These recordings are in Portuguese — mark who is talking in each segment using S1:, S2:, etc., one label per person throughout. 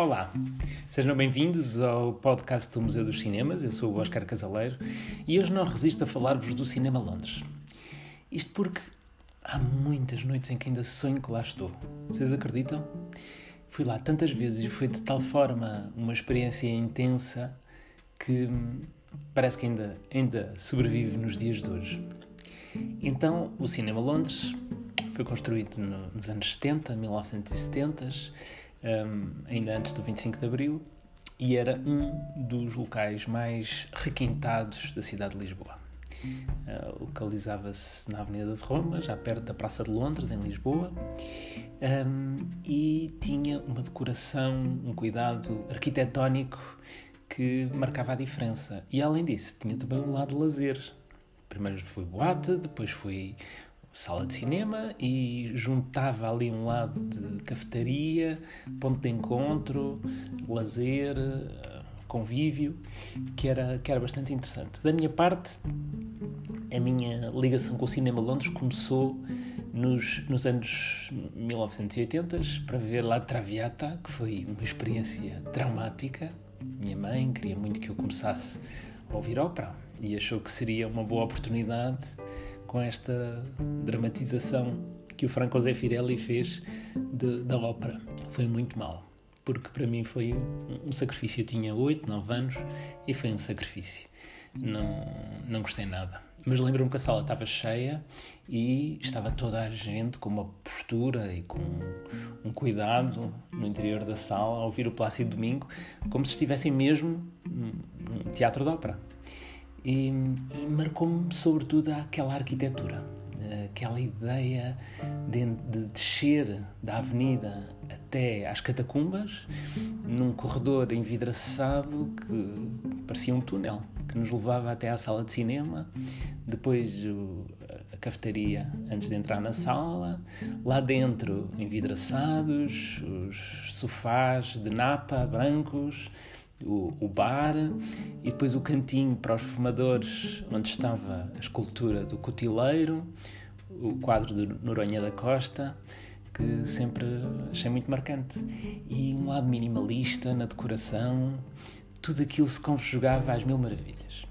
S1: Olá, sejam bem-vindos ao podcast do Museu dos Cinemas. Eu sou o Oscar Casaleiro e hoje não resisto a falar-vos do Cinema Londres. Isto porque há muitas noites em que ainda sonho que lá estou. Vocês acreditam? Fui lá tantas vezes e foi de tal forma uma experiência intensa que parece que ainda, ainda sobrevive nos dias de hoje. Então, o Cinema Londres foi construído no, nos anos 70, 1970, um, ainda antes do 25 de Abril, e era um dos locais mais requintados da cidade de Lisboa. Uh, Localizava-se na Avenida de Roma, já perto da Praça de Londres, em Lisboa, um, e tinha uma decoração, um cuidado arquitetónico que marcava a diferença. E além disso, tinha também um lado de lazer. Primeiro foi boate, depois foi sala de cinema e juntava ali um lado de cafetaria, ponto de encontro, lazer, convívio, que era, que era bastante interessante. Da minha parte, a minha ligação com o Cinema Londres começou nos, nos anos 1980 para ver La Traviata, que foi uma experiência traumática. Minha mãe queria muito que eu começasse a ouvir ópera e achou que seria uma boa oportunidade com esta dramatização que o Franco Zeffirelli fez de, da ópera. Foi muito mal, porque para mim foi um sacrifício. Eu tinha 8, 9 anos e foi um sacrifício. Não, não gostei nada. Mas lembro-me que a sala estava cheia e estava toda a gente com uma postura e com um cuidado no interior da sala a ouvir o Plácido Domingo, como se estivessem mesmo num teatro de ópera. E, e marcou-me sobretudo aquela arquitetura, aquela ideia de, de, descer da avenida até às catacumbas, num corredor envidraçado que parecia um túnel, que nos levava até à sala de cinema, depois a cafetaria antes de entrar na sala, lá dentro envidraçados, os sofás de napa brancos, o, o, bar e depois o cantinho para os formadores, onde estava a escultura do Cotileiro, o quadro de Noronha da Costa, que sempre achei muito marcante. E um lado minimalista na decoração, tudo aquilo se conjugava às mil maravilhas.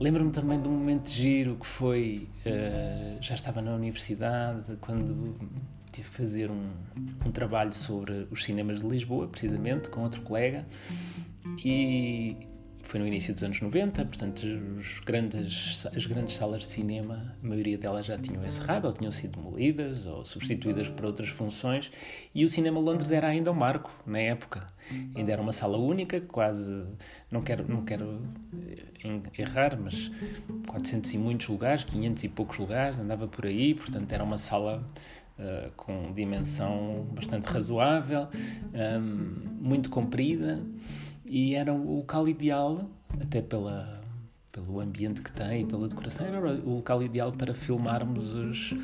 S1: Lembro-me também de um momento de giro que foi, uh, já estava na universidade, quando tive que fazer um, um trabalho sobre os cinemas de Lisboa, precisamente, com outro colega, e foi no início dos anos 90, portanto os grandes, as grandes salas de cinema, a maioria delas já tinham encerrado, ou tinham sido demolidas, ou substituídas por outras funções, e o Cinema Londres era ainda um marco na época. Ainda era uma sala única, quase, não quero, não quero errar, mas 400 e muitos lugares, 500 e poucos lugares, andava por aí, portanto era uma sala Uh, com dimensão bastante razoável, um, muito comprida e era o local ideal, até pela, pelo ambiente que tem e pela decoração, era o local ideal para filmarmos os,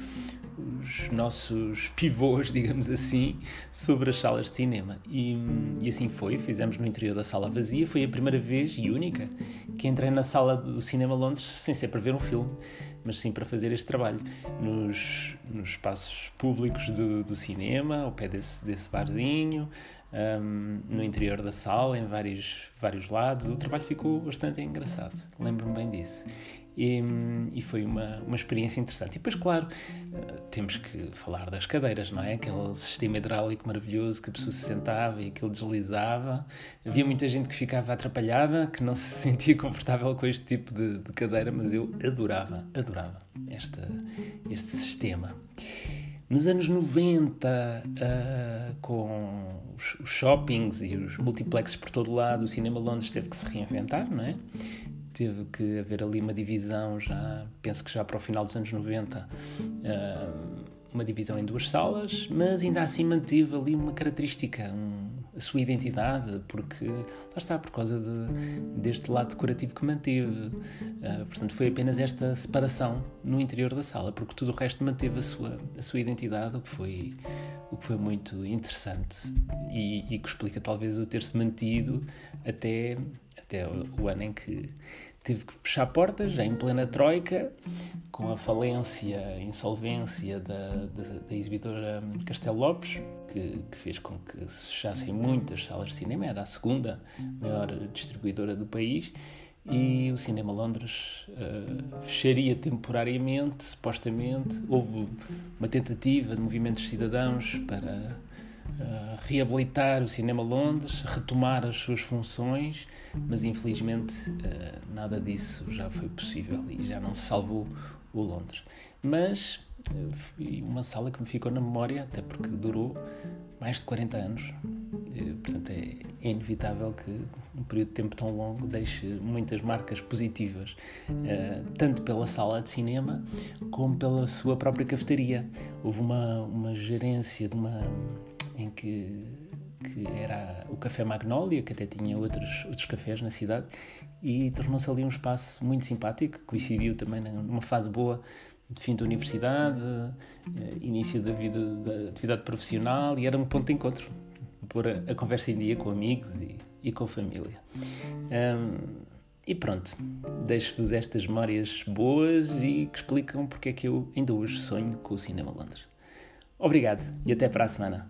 S1: os nossos pivôs, digamos assim, sobre as salas de cinema. E, e, assim foi, fizemos no interior da sala vazia. Foi a primeira vez e única que entrei na sala do Cinema Londres sem ser para ver um filme, mas sim para fazer este trabalho. Nos, nos espaços públicos do, do cinema, ao pé desse, desse barzinho, um, no interior da sala, em vários, vários lados. O trabalho ficou bastante engraçado, lembro-me bem disso. E, e, foi uma, uma experiência interessante. E depois, claro, uh, temos que falar das cadeiras, não é? Aquele sistema hidráulico maravilhoso que a pessoa se sentava e aquilo deslizava. Havia muita gente que ficava atrapalhada, que não se sentia confortável com este tipo de, de cadeira, mas eu adorava, adorava esta, este sistema. Nos anos 90, uh, ah, com os, os, shoppings e os multiplexes por todo lado, o Cinema Londres teve que se reinventar, não é? Teve que haver ali uma divisão, já penso que já para o final dos anos 90, uh, uma divisão em duas salas, mas ainda assim manteve ali uma característica, um, a sua identidade, porque lá está, por causa de, deste lado decorativo que manteve. Uh, portanto, foi apenas esta separação no interior da sala, porque tudo o resto manteve a sua, a sua identidade, o que foi, o que foi muito interessante e, e que explica talvez o ter-se mantido até, até o ano em que teve que fechar portas, em plena troika, com a falência, a insolvência da, da, da exibidora Castelo Lopes, que, que, fez com que se fechassem muitas salas de cinema, era a segunda maior distribuidora do país, e o Cinema Londres uh, fecharia temporariamente, supostamente. Houve uma tentativa de movimentos cidadãos para uh, reabilitar o Cinema Londres, retomar as suas funções, mas infelizmente uh, nada disso já foi possível e já não se salvou o Londres. Mas foi uma sala que me ficou na memória, até porque durou mais de 40 anos. Portanto, é, é inevitável que um período de tempo tão longo deixe muitas marcas positivas, tanto pela sala de cinema como pela sua própria cafetaria. Houve uma, uma gerência de uma em que, que era o Café Magnolia, que até tinha outros, outros cafés na cidade, e tornou-se ali um espaço muito simpático, coincidiu também numa fase boa de fim da universidade, eh, início da vida da atividade profissional e era um ponto de encontro, pôr a, a conversa em dia com amigos e, e com família. Um, e pronto, deixo-vos estas memórias boas e que explicam porque é que eu ainda hoje sonho com o Cinema Londres. Obrigado e até para a semana.